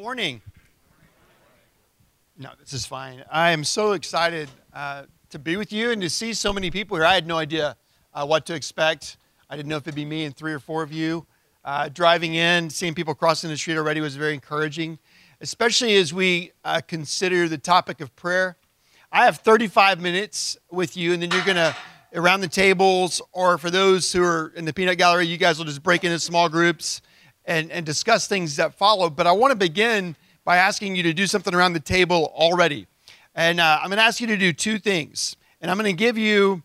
morning. No, this is fine. I am so excited uh, to be with you and to see so many people here. I had no idea uh, what to expect. I didn't know if it'd be me and three or four of you. Uh, driving in, seeing people crossing the street already was very encouraging, especially as we uh, consider the topic of prayer. I have 35 minutes with you, and then you're going to, around the tables, or for those who are in the peanut gallery, you guys will just break into small groups and, and discuss things that follow. But I want to begin by asking you to do something around the table already. And uh, I'm going to ask you to do two things. And I'm going to give you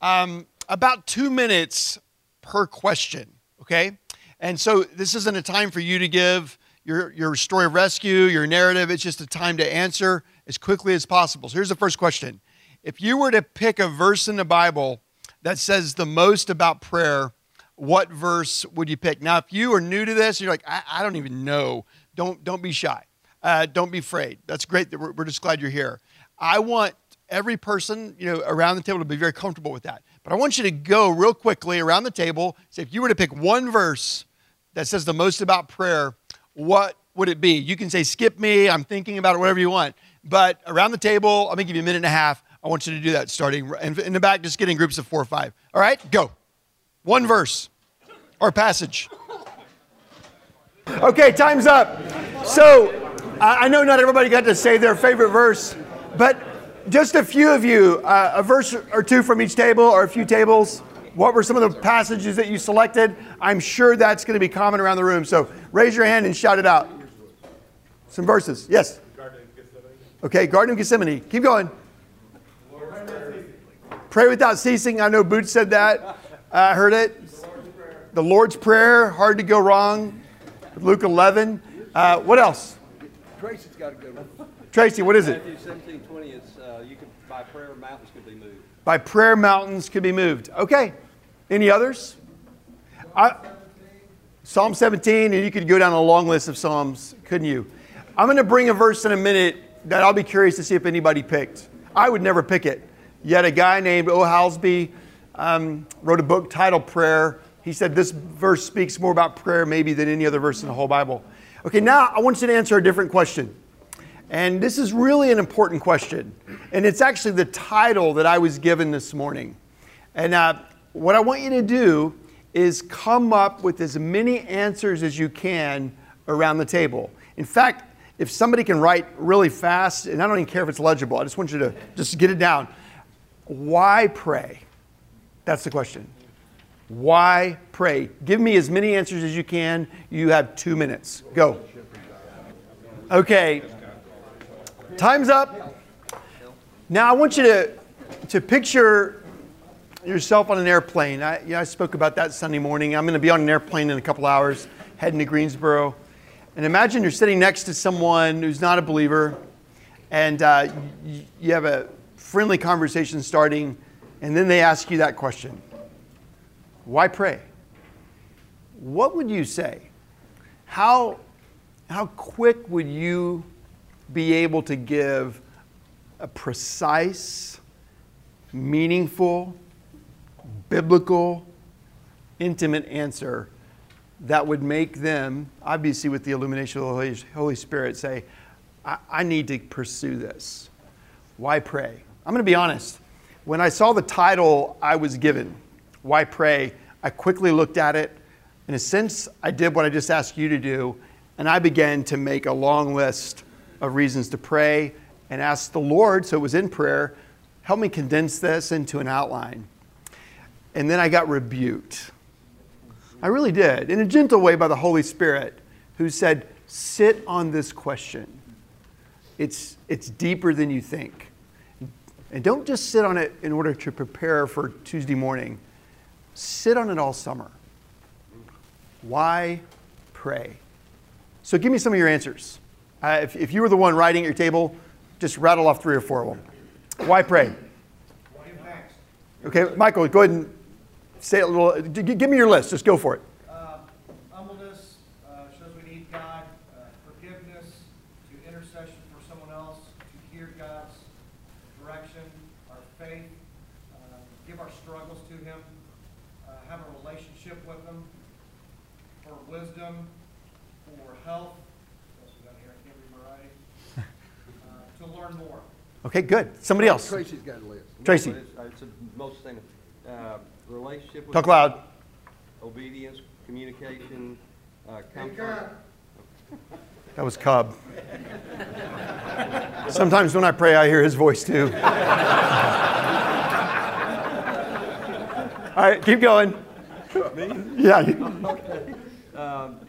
um, about two minutes per question, okay? And so this isn't a time for you to give your, your story of rescue, your narrative. It's just a time to answer as quickly as possible. So here's the first question If you were to pick a verse in the Bible that says the most about prayer, what verse would you pick? Now, if you are new to this, you're like, I, I don't even know. Don't, don't be shy. Uh, don't be afraid. That's great. That we're, we're just glad you're here. I want every person, you know, around the table to be very comfortable with that. But I want you to go real quickly around the table. Say, if you were to pick one verse that says the most about prayer, what would it be? You can say, skip me. I'm thinking about it, whatever you want. But around the table, I'm to give you a minute and a half. I want you to do that starting in the back, just getting groups of four or five. All right, go. One verse or passage. Okay, time's up. So I know not everybody got to say their favorite verse, but just a few of you, uh, a verse or two from each table or a few tables. What were some of the passages that you selected? I'm sure that's going to be common around the room. So raise your hand and shout it out. Some verses. Yes. Okay, Garden of Gethsemane. Keep going. Pray without ceasing. I know Boots said that. I heard it the Lord's Prayer, hard to go wrong. Luke 11. Uh, what else? Tracy's got a good one. Tracy, what is it? Matthew 17, 20 is uh, you can, by prayer, mountains could be moved. By prayer, mountains could be moved. Okay. Any others? I, Psalm 17, and you could go down a long list of Psalms, couldn't you? I'm going to bring a verse in a minute that I'll be curious to see if anybody picked. I would never pick it. Yet a guy named O. Hallesby um, wrote a book titled Prayer he said this verse speaks more about prayer maybe than any other verse in the whole Bible. Okay, now I want you to answer a different question. And this is really an important question. And it's actually the title that I was given this morning. And uh, what I want you to do is come up with as many answers as you can around the table. In fact, if somebody can write really fast, and I don't even care if it's legible, I just want you to just get it down. Why pray? That's the question. Why pray? Give me as many answers as you can. You have two minutes. Go. Okay. Time's up. Now I want you to, to picture yourself on an airplane. I, yeah, I spoke about that Sunday morning. I'm going to be on an airplane in a couple hours, heading to Greensboro. And imagine you're sitting next to someone who's not a believer, and uh, you, you have a friendly conversation starting, and then they ask you that question why pray? What would you say? How, how quick would you be able to give a precise, meaningful, biblical, intimate answer that would make them, obviously with the illumination of the Holy, Spirit, say, I, I need to pursue this? Why pray? I'm going to be honest. When I saw the title I was given, why pray? I quickly looked at it. In a sense, I did what I just asked you to do, and I began to make a long list of reasons to pray and ask the Lord, so it was in prayer, help me condense this into an outline. And then I got rebuked. I really did, in a gentle way by the Holy Spirit, who said, Sit on this question. It's, it's deeper than you think. And don't just sit on it in order to prepare for Tuesday morning Sit on it all summer. Why pray? So give me some of your answers. Uh, if, if you were the one writing at your table, just rattle off three or four of them. Why pray? Okay, Michael, go ahead and say a little. Give me your list. Just go for it. wisdom, for health, what else we got here? learn more. Okay, good. Somebody else. Tracy's got a list. Tracy, It's, uh, it's a most thing, uh, relationship with. talk loud. Obedience, communication, uh, comfort. That was Cub. Sometimes when I pray, I hear his voice too. All right, keep going. Me? Yeah. Um,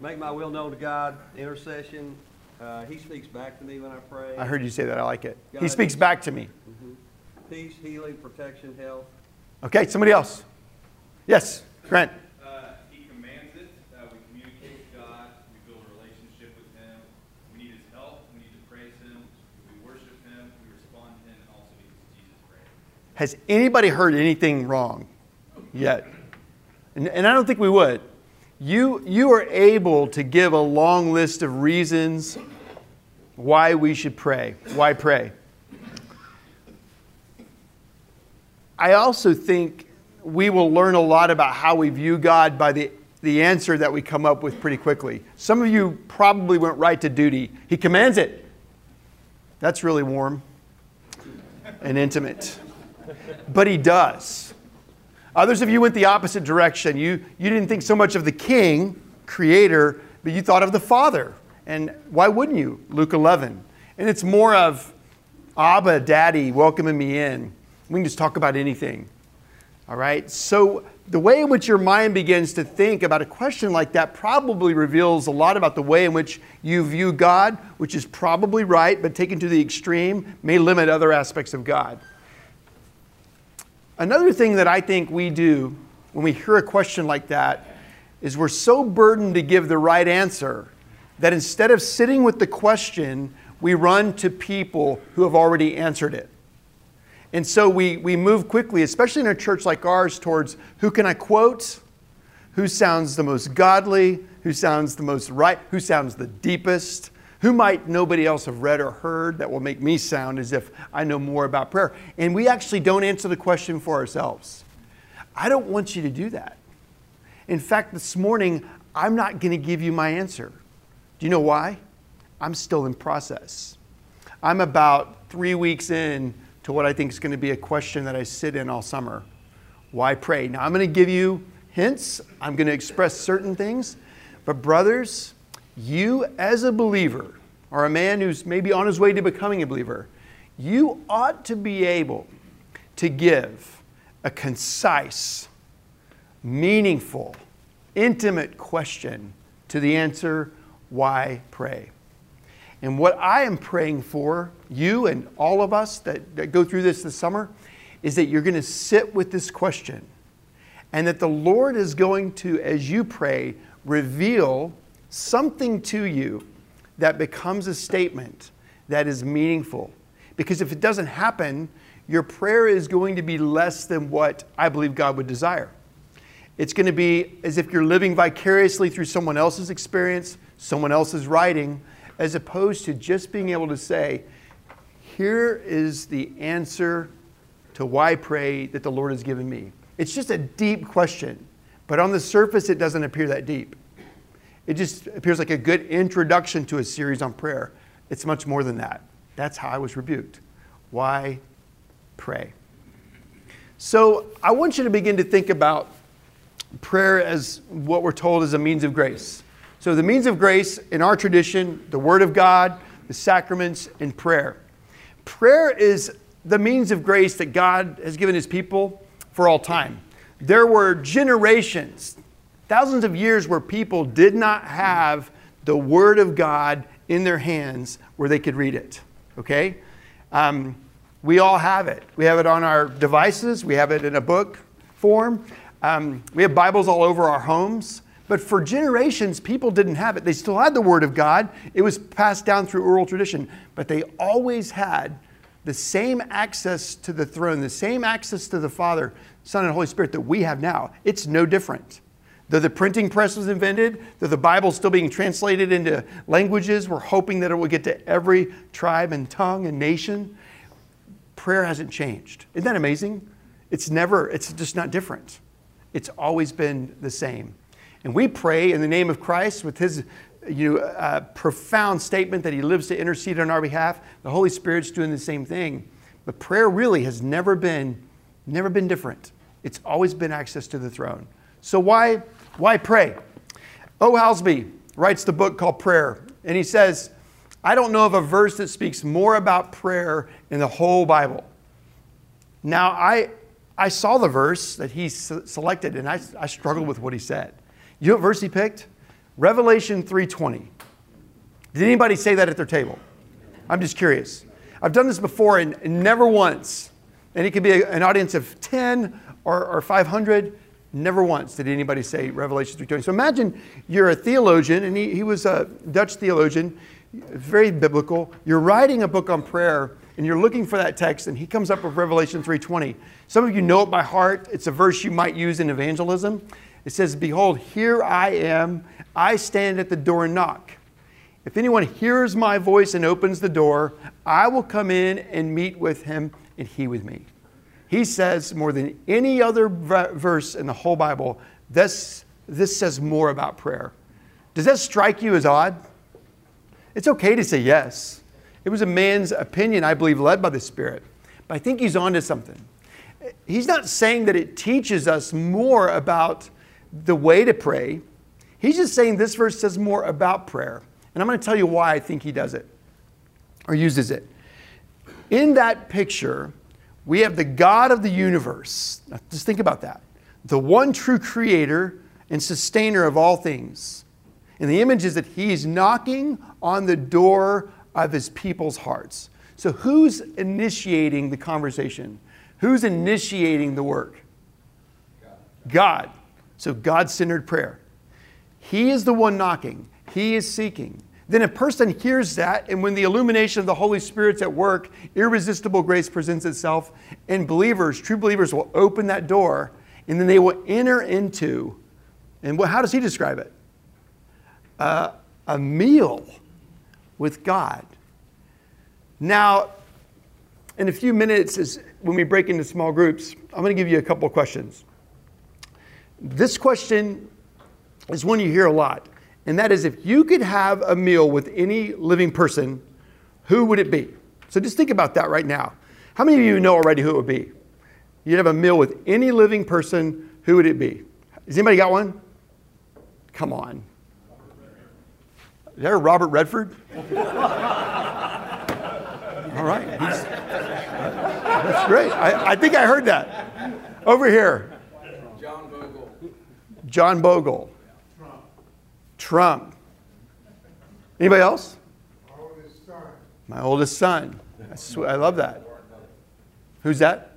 Make my will known to God, intercession. Uh, he speaks back to me when I pray. I heard you say that. I like it. He God. speaks back to me. Peace, healing, protection, health. Okay, somebody else. Yes, Grant. Uh, he commands it. Uh, we communicate with God. We build a relationship with Him. We need His help. We need to praise Him. We worship Him. We respond to Him, and also we use Jesus' praise. Has anybody heard anything wrong yet? And, and I don't think we would. You, you are able to give a long list of reasons why we should pray. Why pray? I also think we will learn a lot about how we view God by the, the answer that we come up with pretty quickly. Some of you probably went right to duty. He commands it. That's really warm and intimate. But He does. Others of you went the opposite direction. You, you didn't think so much of the king, creator, but you thought of the father. And why wouldn't you? Luke 11. And it's more of Abba, Daddy, welcoming me in. We can just talk about anything. All right? So, the way in which your mind begins to think about a question like that probably reveals a lot about the way in which you view God, which is probably right, but taken to the extreme may limit other aspects of God. Another thing that I think we do when we hear a question like that is we're so burdened to give the right answer that instead of sitting with the question, we run to people who have already answered it. And so we, we move quickly, especially in a church like ours, towards who can I quote? Who sounds the most godly? Who sounds the most right? Who sounds the deepest? Who might nobody else have read or heard that will make me sound as if I know more about prayer? And we actually don't answer the question for ourselves. I don't want you to do that. In fact, this morning, I'm not going to give you my answer. Do you know why? I'm still in process. I'm about three weeks in to what I think is going to be a question that I sit in all summer. Why pray? Now, I'm going to give you hints, I'm going to express certain things, but, brothers, you as a believer, or a man who's maybe on his way to becoming a believer, you ought to be able to give a concise, meaningful, intimate question to the answer, why pray? And what I am praying for, you and all of us that, that go through this this summer, is that you're going to sit with this question and that the Lord is going to, as you pray, reveal something to you that becomes a statement that is meaningful. Because if it doesn't happen, your prayer is going to be less than what I believe God would desire. It's going to be as if you're living vicariously through someone else's experience, someone else's writing, as opposed to just being able to say, here is the answer to why pray that the Lord has given me. It's just a deep question, but on the surface, it doesn't appear that deep. It just appears like a good introduction to a series on prayer. It's much more than that. That's how I was rebuked. Why pray? So I want you to begin to think about prayer as what we're told is a means of grace. So, the means of grace in our tradition, the Word of God, the sacraments, and prayer. Prayer is the means of grace that God has given His people for all time. There were generations, thousands of years, where people did not have the Word of God in their hands where they could read it. Okay? Um, we all have it. We have it on our devices, we have it in a book form. Um, we have Bibles all over our homes. But for generations, people didn't have it. They still had the Word of God, it was passed down through oral tradition, but they always had the same access to the throne, the same access to the Father, Son, and Holy Spirit that we have now. It's no different. Though the printing press was invented, though the Bible's still being translated into languages, we're hoping that it will get to every tribe and tongue and nation. Prayer hasn't changed. Isn't that amazing? It's never, it's just not different. It's always been the same. And we pray in the name of Christ with his you know, a profound statement that he lives to intercede on our behalf. The Holy Spirit's doing the same thing. But prayer really has never been, never been different. It's always been access to the throne. So why, why pray? O. Hallesby writes the book called Prayer, and he says, I don't know of a verse that speaks more about prayer in the whole Bible. Now, I, I saw the verse that he selected, and I, I struggled with what he said. You know what verse he picked? Revelation 3.20. Did anybody say that at their table? I'm just curious. I've done this before and, never once, and it could be an audience of 10 or, or 500, never once did anybody say Revelation 3.20. So imagine you're a theologian, and he, he was a Dutch theologian, very biblical. You're writing a book on prayer, and you're looking for that text, and he comes up with Revelation 3.20. Some of you know it by heart. It's a verse you might use in evangelism. It says, Behold, here I am. I stand at the door and knock. If anyone hears my voice and opens the door, I will come in and meet with him and he with me. He says more than any other verse in the whole Bible, this, this says more about prayer. Does that strike you as odd? It's okay to say yes. It was a man's opinion, I believe, led by the Spirit. But I think he's onto something. He's not saying that it teaches us more about the way to pray. He's just saying this verse says more about prayer. And I'm going to tell you why I think he does it or uses it. In that picture, we have the God of the universe. Now, just think about that. The one true creator and sustainer of all things. And the image is that he's knocking on the door of his people's hearts. So, who's initiating the conversation? Who's initiating the work? God. So, God centered prayer. He is the one knocking, He is seeking. Then a person hears that, and when the illumination of the Holy Spirit's at work, irresistible grace presents itself, and believers, true believers, will open that door, and then they will enter into, and how does he describe it? Uh, a meal with God. Now, in a few minutes, as when we break into small groups, I'm going to give you a couple of questions. This question is one you hear a lot, and that is if you could have a meal with any living person, who would it be? So just think about that right now. How many of you know already who it would be? You'd have a meal with any living person, who would it be? Has anybody got one? Come on. Is there Robert Redford? All right. He's, that's great. I, I think I heard that. Over here. John Bogle. John Bogle. Trump. Anybody else? My oldest son. My oldest son. I love that. Who's that?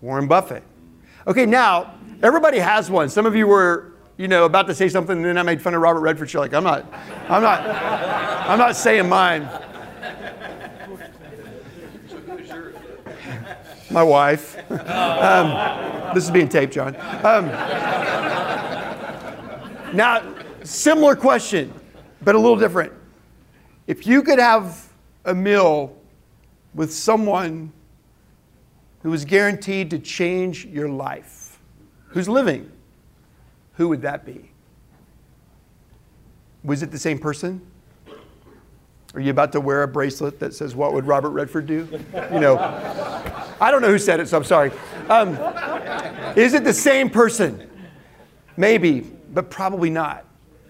Warren Buffett. Okay, now everybody has one. Some of you were, you know, about to say something, and then I made fun of Robert Redford. You're like, I'm not, I'm not, I'm not saying mine. my wife. Um, this is being taped, John. Um, now, similar question, but a little different. If you could have a meal with someone who is guaranteed to change your life, who's living, who would that be? Was it the same person? Are you about to wear a bracelet that says, What would Robert Redford do? You know, I don't know who said it, so I'm sorry. Um, is it the same person? Maybe, but probably not.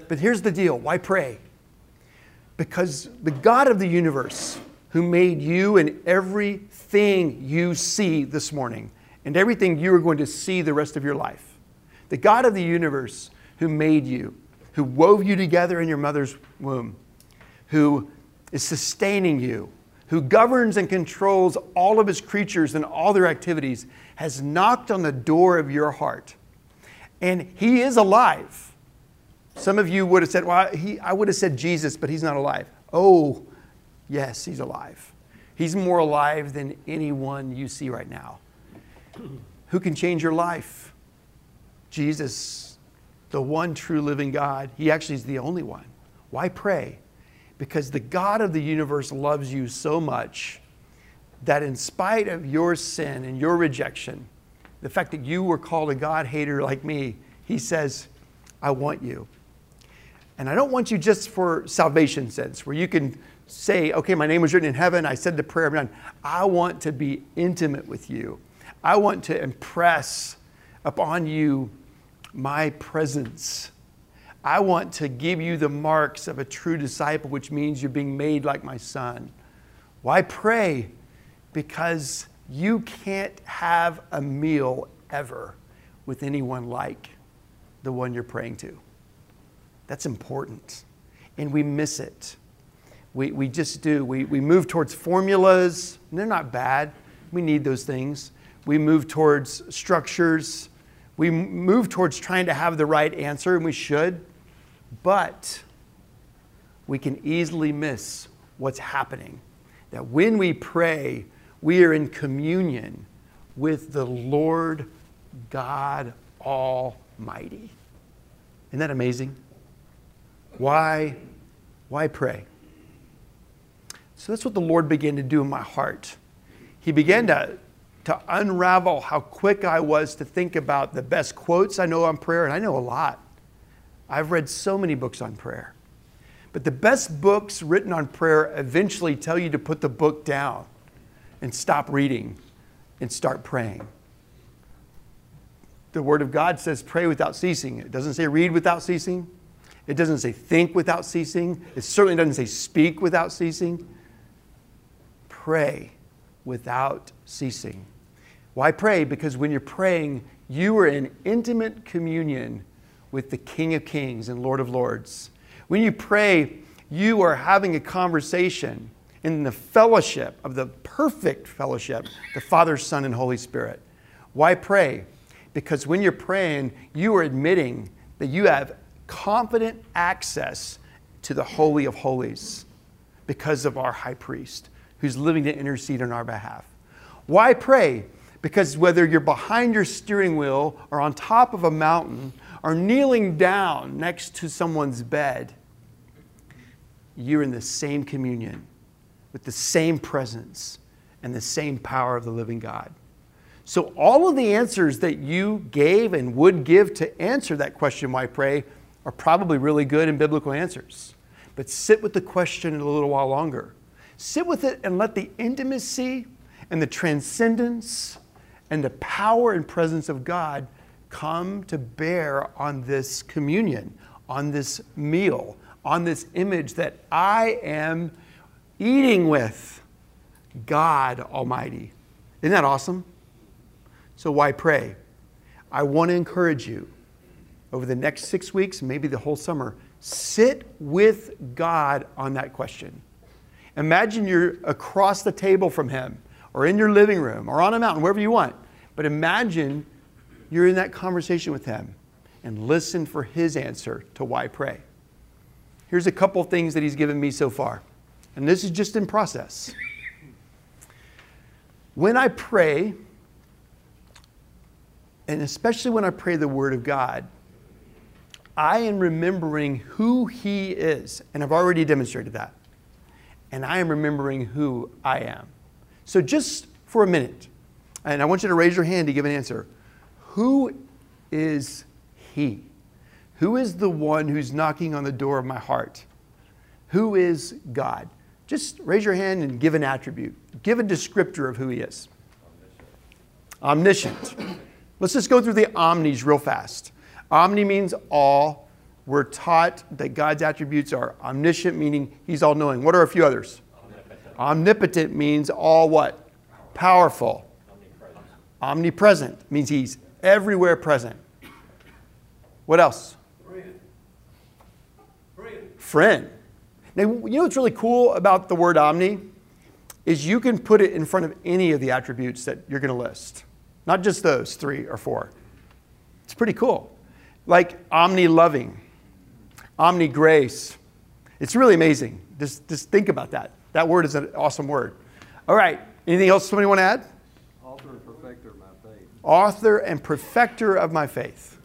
But here's the deal why pray? Because the God of the universe, who made you and everything you see this morning, and everything you are going to see the rest of your life, the God of the universe who made you, who wove you together in your mother's womb, who is sustaining you, who governs and controls all of his creatures and all their activities, has knocked on the door of your heart. And he is alive. Some of you would have said, Well, he, I would have said Jesus, but he's not alive. Oh, yes, he's alive. He's more alive than anyone you see right now. Who can change your life? Jesus, the one true living God. He actually is the only one. Why pray? Because the God of the universe loves you so much that, in spite of your sin and your rejection, the fact that you were called a God hater like me, He says, I want you. And I don't want you just for salvation sense, where you can say, okay, my name was written in heaven, I said the prayer, I'm done. I want to be intimate with you. I want to impress upon you my presence. I want to give you the marks of a true disciple, which means you're being made like my son. Why pray? Because you can't have a meal ever with anyone like the one you're praying to. That's important. And we miss it. We, we just do. We, we move towards formulas, they're not bad. We need those things. We move towards structures. We move towards trying to have the right answer, and we should. But we can easily miss what's happening. That when we pray, we are in communion with the Lord God Almighty. Isn't that amazing? Why, why pray? So that's what the Lord began to do in my heart. He began to, to unravel how quick I was to think about the best quotes I know on prayer, and I know a lot. I've read so many books on prayer. But the best books written on prayer eventually tell you to put the book down and stop reading and start praying. The Word of God says pray without ceasing. It doesn't say read without ceasing. It doesn't say think without ceasing. It certainly doesn't say speak without ceasing. Pray without ceasing. Why pray? Because when you're praying, you are in intimate communion with the King of Kings and Lord of Lords. When you pray, you are having a conversation in the fellowship of the perfect fellowship, the Father, Son, and Holy Spirit. Why pray? Because when you're praying, you are admitting that you have confident access to the Holy of Holies because of our high priest who's living to intercede on our behalf. Why pray? Because whether you're behind your steering wheel or on top of a mountain or kneeling down next to someone's bed, you're in the same communion with the same presence and the same power of the living God. So, all of the answers that you gave and would give to answer that question, why pray, are probably really good and biblical answers. But sit with the question a little while longer. Sit with it and let the intimacy and the transcendence and the power and presence of God come to bear on this communion, on this meal, on this image that I am eating with God Almighty. Isn't that awesome? So, why pray? I want to encourage you over the next six weeks, maybe the whole summer, sit with God on that question. Imagine you're across the table from Him, or in your living room, or on a mountain, wherever you want. But imagine you're in that conversation with Him and listen for His answer to why pray. Here's a couple things that He's given me so far, and this is just in process. When I pray, and especially when I pray the Word of God, I am remembering who He is, and I've already demonstrated that. And I am remembering who I am. So, just for a minute, and I want you to raise your hand to give an answer. Who is He? Who is the one who's knocking on the door of my heart? Who is God? Just raise your hand and give an attribute. Give a descriptor of who He is. Omniscient. Omniscient. Let's just go through the omnis real fast. Omni means all. We're taught that God's attributes are omniscient, meaning he's all knowing. What are a few others? Omnipotent, Omnipotent means all what? Powerful. Omnipresent. Omnipresent means he's everywhere present. What else? Friend. Friend. Friend. Now, you know what's really cool about the word omni? Is you can put it in front of any of the attributes that you're going to list, not just those three or four. It's pretty cool like omni loving, omni grace. It's really amazing. Just, just think about that. That word is an awesome word. All right. Anything else somebody want to add? Author and perfecter of my faith. Author and perfecter of my faith.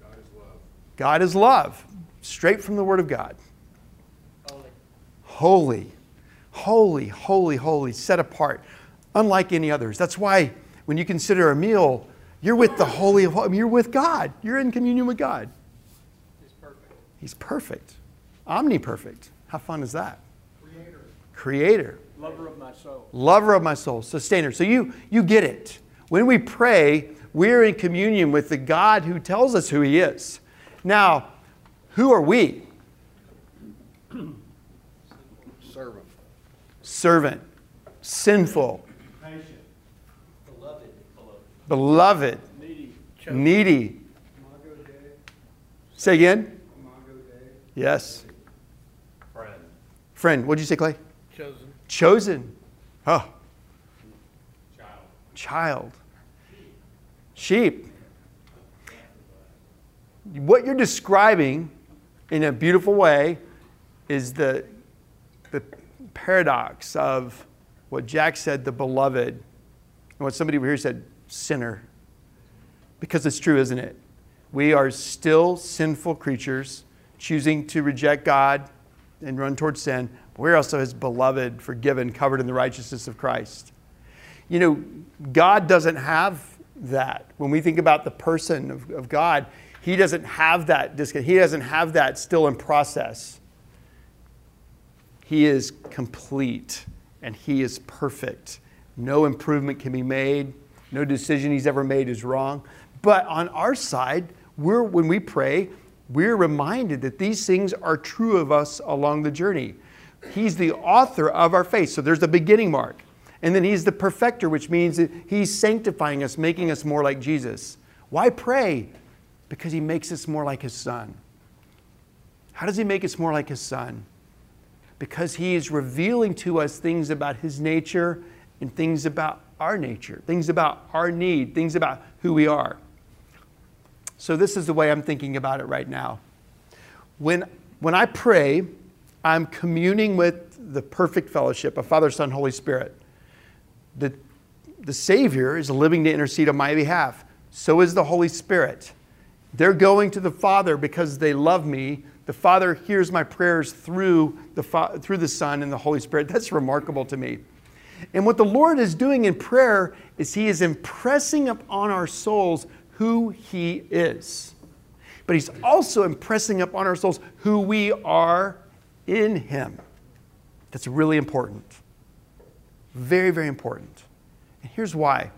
God is love. God is love. Straight from the Word of God. Holy. Holy. Holy, holy, holy, set apart, unlike any others. That's why when you consider a meal, you're with the Holy of Holies. You're with God. You're in communion with God. He's perfect. He's perfect. Omniperfect. How fun is that? Creator, Creator. lover of my soul. lover of my soul, sustainer. So you you get it. When we pray, we're in communion with the God who tells us who he is. Now, who are we? Servant. Servant, sinful, beloved, Needy. needy. Say again? Yes. Friend. Friend, What did you say, Clay? Chosen. Chosen. Oh, Child. child. Sheep. What you're describing in a beautiful way is the, the paradox of what Jack said, the beloved, and what somebody over here said, sinner. Because it's true, isn't it? We are still sinful creatures choosing to reject God and run towards sin. But we're also His beloved, forgiven, covered in the righteousness of Christ. You know, God doesn't have that. When we think about the person of, of God, He doesn't have that disconnect. He doesn't have that still in process. He is complete and He is perfect. No improvement can be made. No decision He's ever made is wrong. But on our side, we're, when we pray, we're reminded that these things are true of us along the journey. He's the author of our faith. So there's the beginning mark. And then He's the perfecter, which means that He's sanctifying us, making us more like Jesus. Why pray? Because He makes us more like His Son. How does He make us more like His Son? Because He is revealing to us things about His nature and things about our nature, things about our need, things about who we are. So, this is the way I'm thinking about it right now. When, when I pray, I'm communing with the perfect fellowship of Father, Son, Holy Spirit. The, the Savior is living to intercede on my behalf. So is the Holy Spirit. They're going to the Father because they love me. The Father hears my prayers through the, through the Son and the Holy Spirit. That's remarkable to me. And what the Lord is doing in prayer is He is impressing upon our souls who He is. But He's also impressing upon our souls who we are in Him. That's really important. Very, very important. And here's why.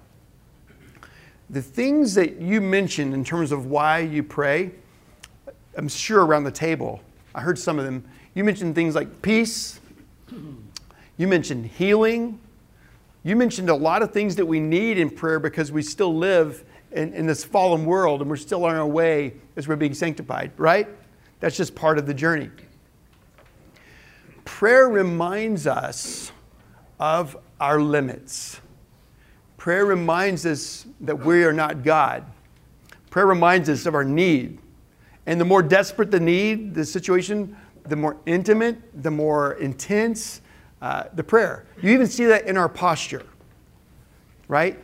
The things that you mentioned in terms of why you pray, I'm sure around the table, I heard some of them. You mentioned things like peace, you mentioned healing, you mentioned a lot of things that we need in prayer because we still live in, in, this fallen world and we're still on our way as we're being sanctified, right? That's just part of the journey. Prayer reminds us of our limits. Prayer reminds us that we are not God. Prayer reminds us of our need. And the more desperate the need, the situation, the more intimate, the more intense uh, the prayer. You even see that in our posture, right?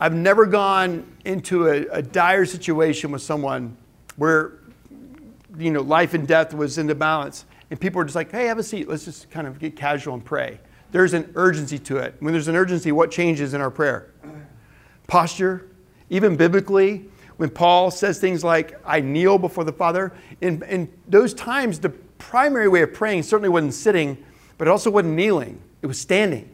I've never gone into a, a dire situation with someone where, you know, life and death was in the balance, and people are just like, hey, have a seat. Let's just kind of get casual and pray. There's an urgency to it. When there's an urgency, what changes in our prayer? Posture, even biblically, when Paul says things like, I kneel before the Father, in, in those times, the primary way of praying certainly wasn't sitting, but it also wasn't kneeling, it was standing.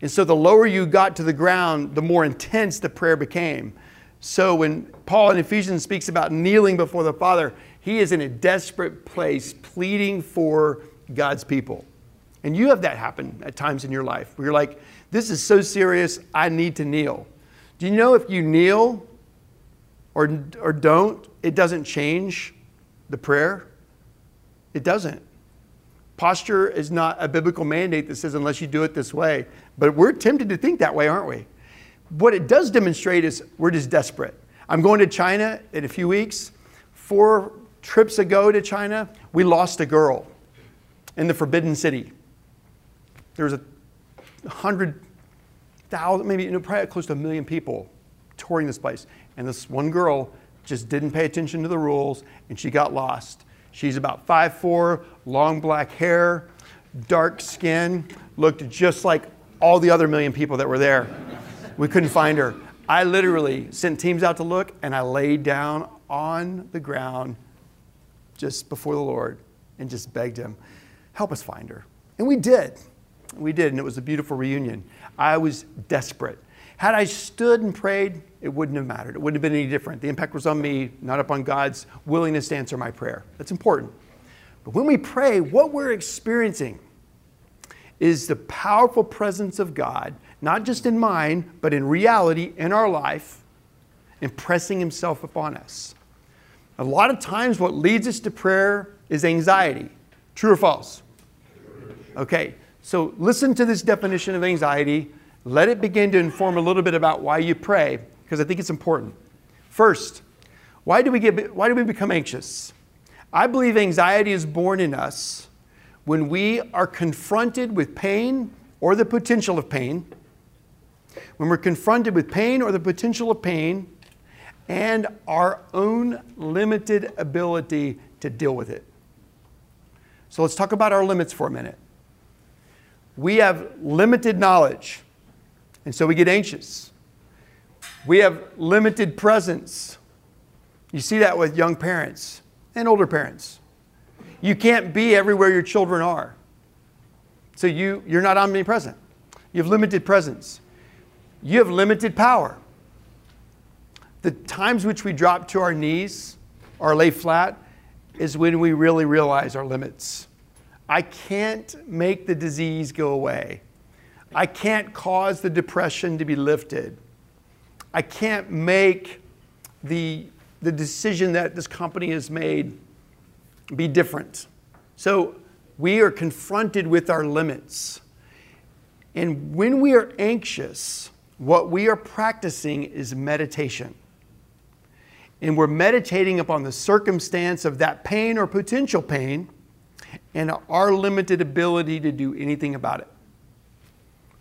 And so the lower you got to the ground, the more intense the prayer became. So when Paul in Ephesians speaks about kneeling before the Father, he is in a desperate place pleading for God's people. And you have that happen at times in your life where you're like, this is so serious, I need to kneel. Do you know if you kneel or, or don't, it doesn't change the prayer? It doesn't. Posture is not a biblical mandate that says unless you do it this way. But we're tempted to think that way, aren't we? What it does demonstrate is we're just desperate. I'm going to China in a few weeks. Four trips ago to China, we lost a girl in the Forbidden City. There was a hundred thousand, maybe you know, probably close to a million people touring this place. And this one girl just didn't pay attention to the rules and she got lost. She's about 5'4, long black hair, dark skin, looked just like all the other million people that were there. We couldn't find her. I literally sent teams out to look and I laid down on the ground just before the Lord and just begged him, help us find her. And we did. We did, and it was a beautiful reunion. I was desperate. Had I stood and prayed, it wouldn't have mattered. It wouldn't have been any different. The impact was on me, not upon God's willingness to answer my prayer. That's important. But when we pray, what we're experiencing is the powerful presence of God, not just in mind, but in reality in our life, impressing Himself upon us. A lot of times, what leads us to prayer is anxiety. True or false? Okay, so listen to this definition of anxiety. Let it begin to inform a little bit about why you pray, because I think it's important. First, why do we get why do we become anxious? I believe anxiety is born in us when we are confronted with pain or the potential of pain. When we're confronted with pain or the potential of pain and our own limited ability to deal with it. So let's talk about our limits for a minute. We have limited knowledge, and so we get anxious. We have limited presence. You see that with young parents and older parents. You can't be everywhere your children are. So you, you're not omnipresent. You have limited presence. You have limited power. The times which we drop to our knees or lay flat is when we really realize our limits. I can't make the disease go away. I can't cause the depression to be lifted. I can't make the, the decision that this company has made be different. So we are confronted with our limits. And when we are anxious, what we are practicing is meditation. And we're meditating upon the circumstance of that pain or potential pain and our limited ability to do anything about it.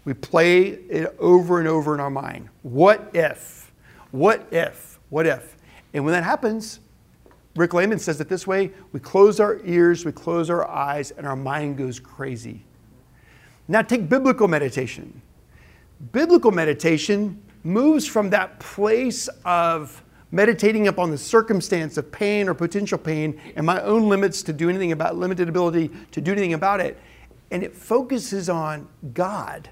We play it over and over in our mind. What if? What if? What if? And when that happens, Rick Lehman says it this way we close our ears, we close our eyes, and our mind goes crazy. Now, take biblical meditation. Biblical meditation moves from that place of meditating upon the circumstance of pain or potential pain and my own limits to do anything about limited ability to do anything about it and it focuses on god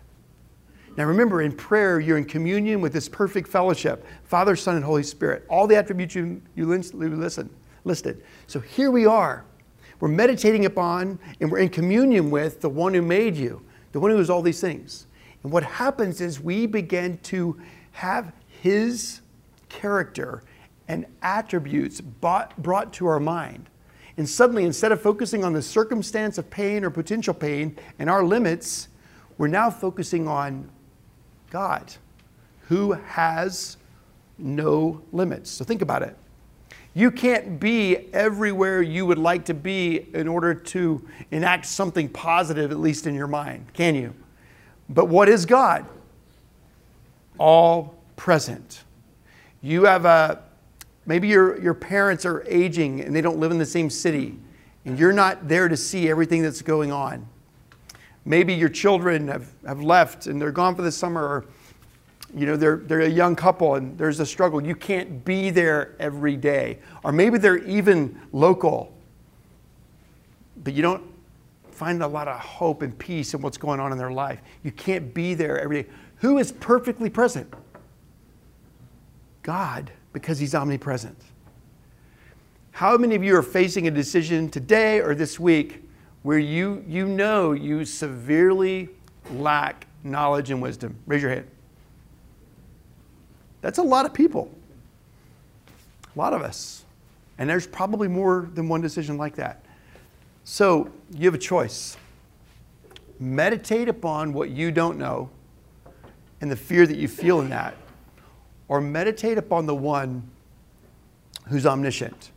now remember in prayer you're in communion with this perfect fellowship father son and holy spirit. All the attributes you, you listen, listed. So here we are. We're meditating upon and we're in communion with the one who made you the one who is all these things. And what happens is we begin to have his character and attributes brought, brought to our mind. And suddenly, instead of focusing on the circumstance of pain or potential pain and our limits, we're now focusing on God, who has no limits. So think about it. You can't be everywhere you would like to be in order to enact something positive, at least in your mind, can you? But what is God? All present. You have a Maybe your, your parents are aging and they don't live in the same city, and you're not there to see everything that's going on. Maybe your children have, have left and they're gone for the summer, or you know, they're, they're a young couple and there's a struggle. You can't be there every day. Or maybe they're even local, but you don't find a lot of hope and peace in what's going on in their life. You can't be there every day. Who is perfectly present? God because He's omnipresent. How many of you are facing a decision today or this week where you, you know you severely lack knowledge and wisdom? Raise your hand. That's a lot of people. A lot of us. And there's probably more than one decision like that. So you have a choice. Meditate upon what you don't know and the fear that you feel in that or meditate upon the one who's omniscient.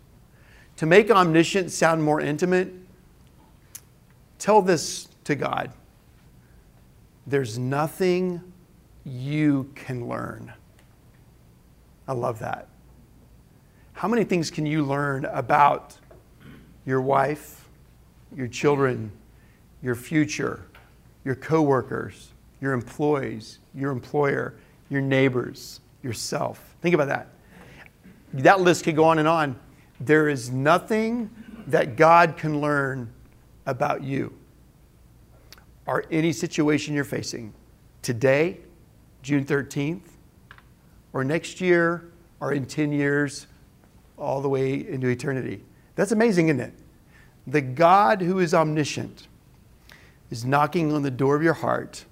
To make omniscient sound more intimate, tell this to God there's nothing you can learn. I love that. How many things can you learn about your wife, your children, your future, your coworkers, your employees, your employer, your neighbors? yourself. Think about that. That list could go on and on. There is nothing that God can learn about you or any situation you're facing today, June 13th, or next year, or in 10 years, all the way into eternity. That's amazing, isn't it? The God who is omniscient is knocking on the door of your heart,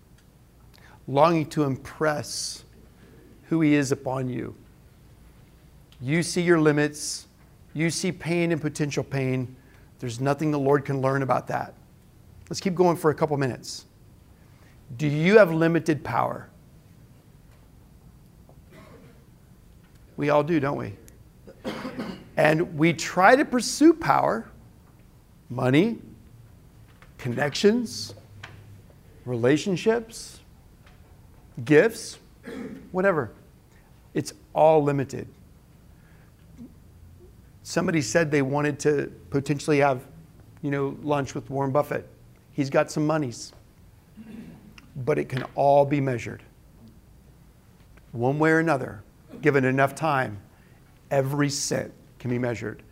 longing to impress who He is upon you. You see your limits, you see pain and potential pain. There's nothing the Lord can learn about that. Let's keep going for a couple minutes. Do you have limited power? We all do, don't we? And we try to pursue power, money, connections, relationships, gifts, whatever. It's all limited. Somebody said they wanted to potentially have, you know, lunch with Warren Buffett. He's got some monies. But it can all be measured. One way or another, given enough time, every cent can be measured.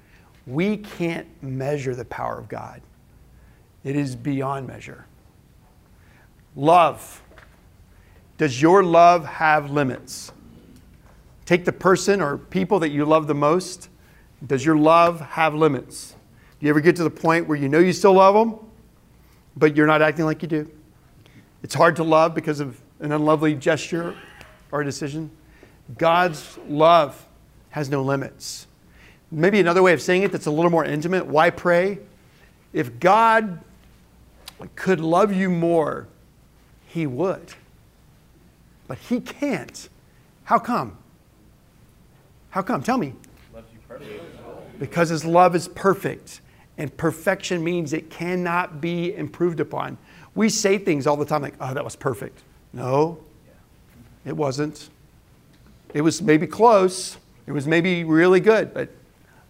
We can't measure the power of God. It is beyond measure. Love. Does your love have limits? Take the person or people that you love the most. Does your love have limits? Do you ever get to the point where you know you still love them, but you're not acting like you do? It's hard to love because of an unlovely gesture or a decision. God's love has no limits. Maybe another way of saying it that's a little more intimate why pray? If God could love you more, He would. But He can't. How come? How come? Tell me. Because His love is perfect, and perfection means it cannot be improved upon. We say things all the time like, oh, that was perfect. No, it wasn't. It was maybe close. It was maybe really good, but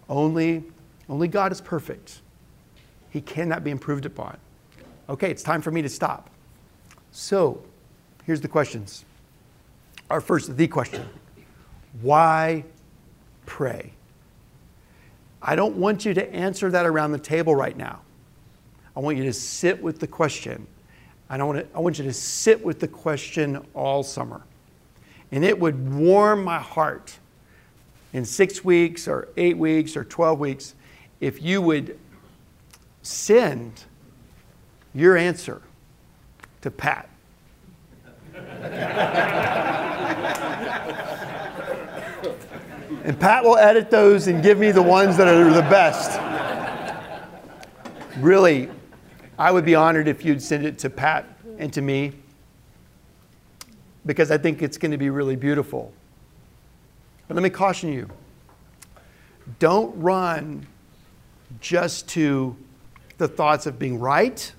only, only God is perfect. He cannot be improved upon. Okay, it's time for me to stop. So, here's the questions. Our first, the question Why pray? I don't want you to answer that around the table right now. I want you to sit with the question. I want, to, I want you to sit with the question all summer. And it would warm my heart in six weeks or eight weeks or 12 weeks if you would send your answer to Pat. And Pat will edit those and give me the ones that are the best. Really, I would be honored if you'd send it to Pat and to me because I think it's going to be really beautiful. But let me caution you don't run just to the thoughts of being right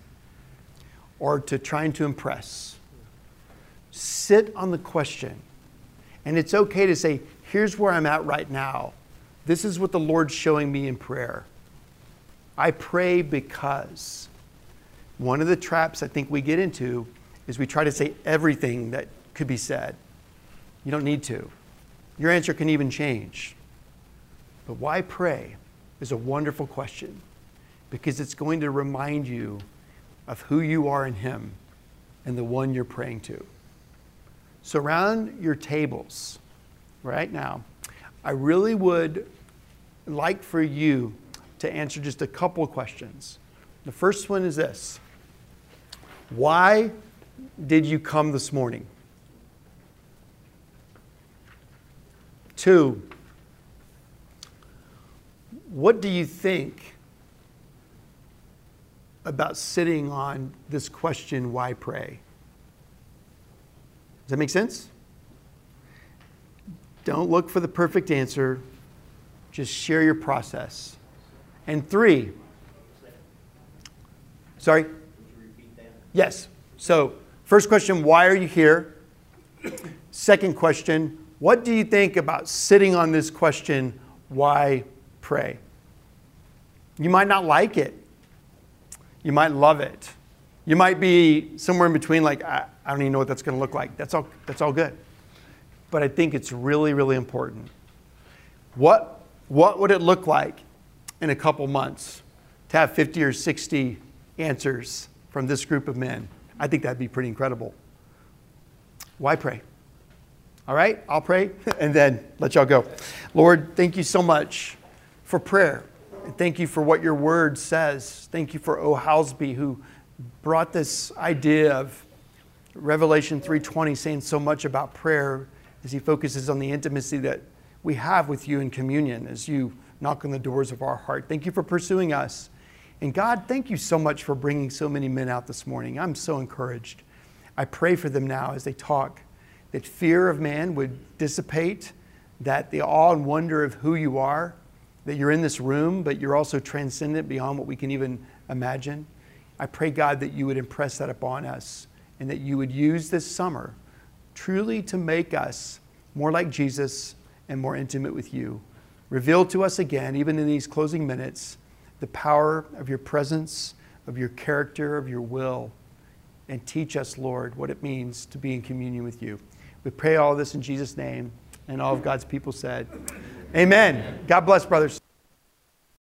or to trying to impress. Sit on the question. And it's okay to say, here's where I'm at right now. This is what the Lord's showing me in prayer. I pray because one of the traps I think we get into is we try to say everything that could be said. You don't need to. Your answer can even change. But why pray is a wonderful question because it's going to remind you of who you are in Him and the one you're praying to. Surround your tables right now. I really would like for you to answer just a couple of questions. The first one is this Why did you come this morning? Two, what do you think about sitting on this question, why pray? Does that make sense? Don't look for the perfect answer, just share your process. And three, sorry? Yes. So, first question, why are you here? Second question, what do you think about sitting on this question, why pray? You might not like it. You might love it. You might be somewhere in between, like, I, I don't even know what that's going to look like. That's all, that's all good. But I think it's really, really important. What, what would it look like in a couple months to have 50 or 60 answers from this group of men. I think that'd be pretty incredible. Why pray? All right, I'll pray and then let y'all go. Lord, thank you so much for prayer. Thank you for what your word says. Thank you for O. Hallesby who brought this idea of Revelation 3:20 saying so much about prayer as he focuses on the intimacy that we have with you in communion as you knock on the doors of our heart. Thank you for pursuing us. And God, thank you so much for bringing so many men out this morning. I'm so encouraged. I pray for them now as they talk that fear of man would dissipate, that the awe and wonder of who you are, that you're in this room, but you're also transcendent beyond what we can even imagine. I pray, God, that you would impress that upon us and that you would use this summer truly to make us more like Jesus and more intimate with you. Reveal to us again, even in these closing minutes, the power of your presence, of your character, of your will, and teach us, Lord, what it means to be in communion with you. We pray all this in Jesus' name, and all of God's people said, Amen. God bless, brothers.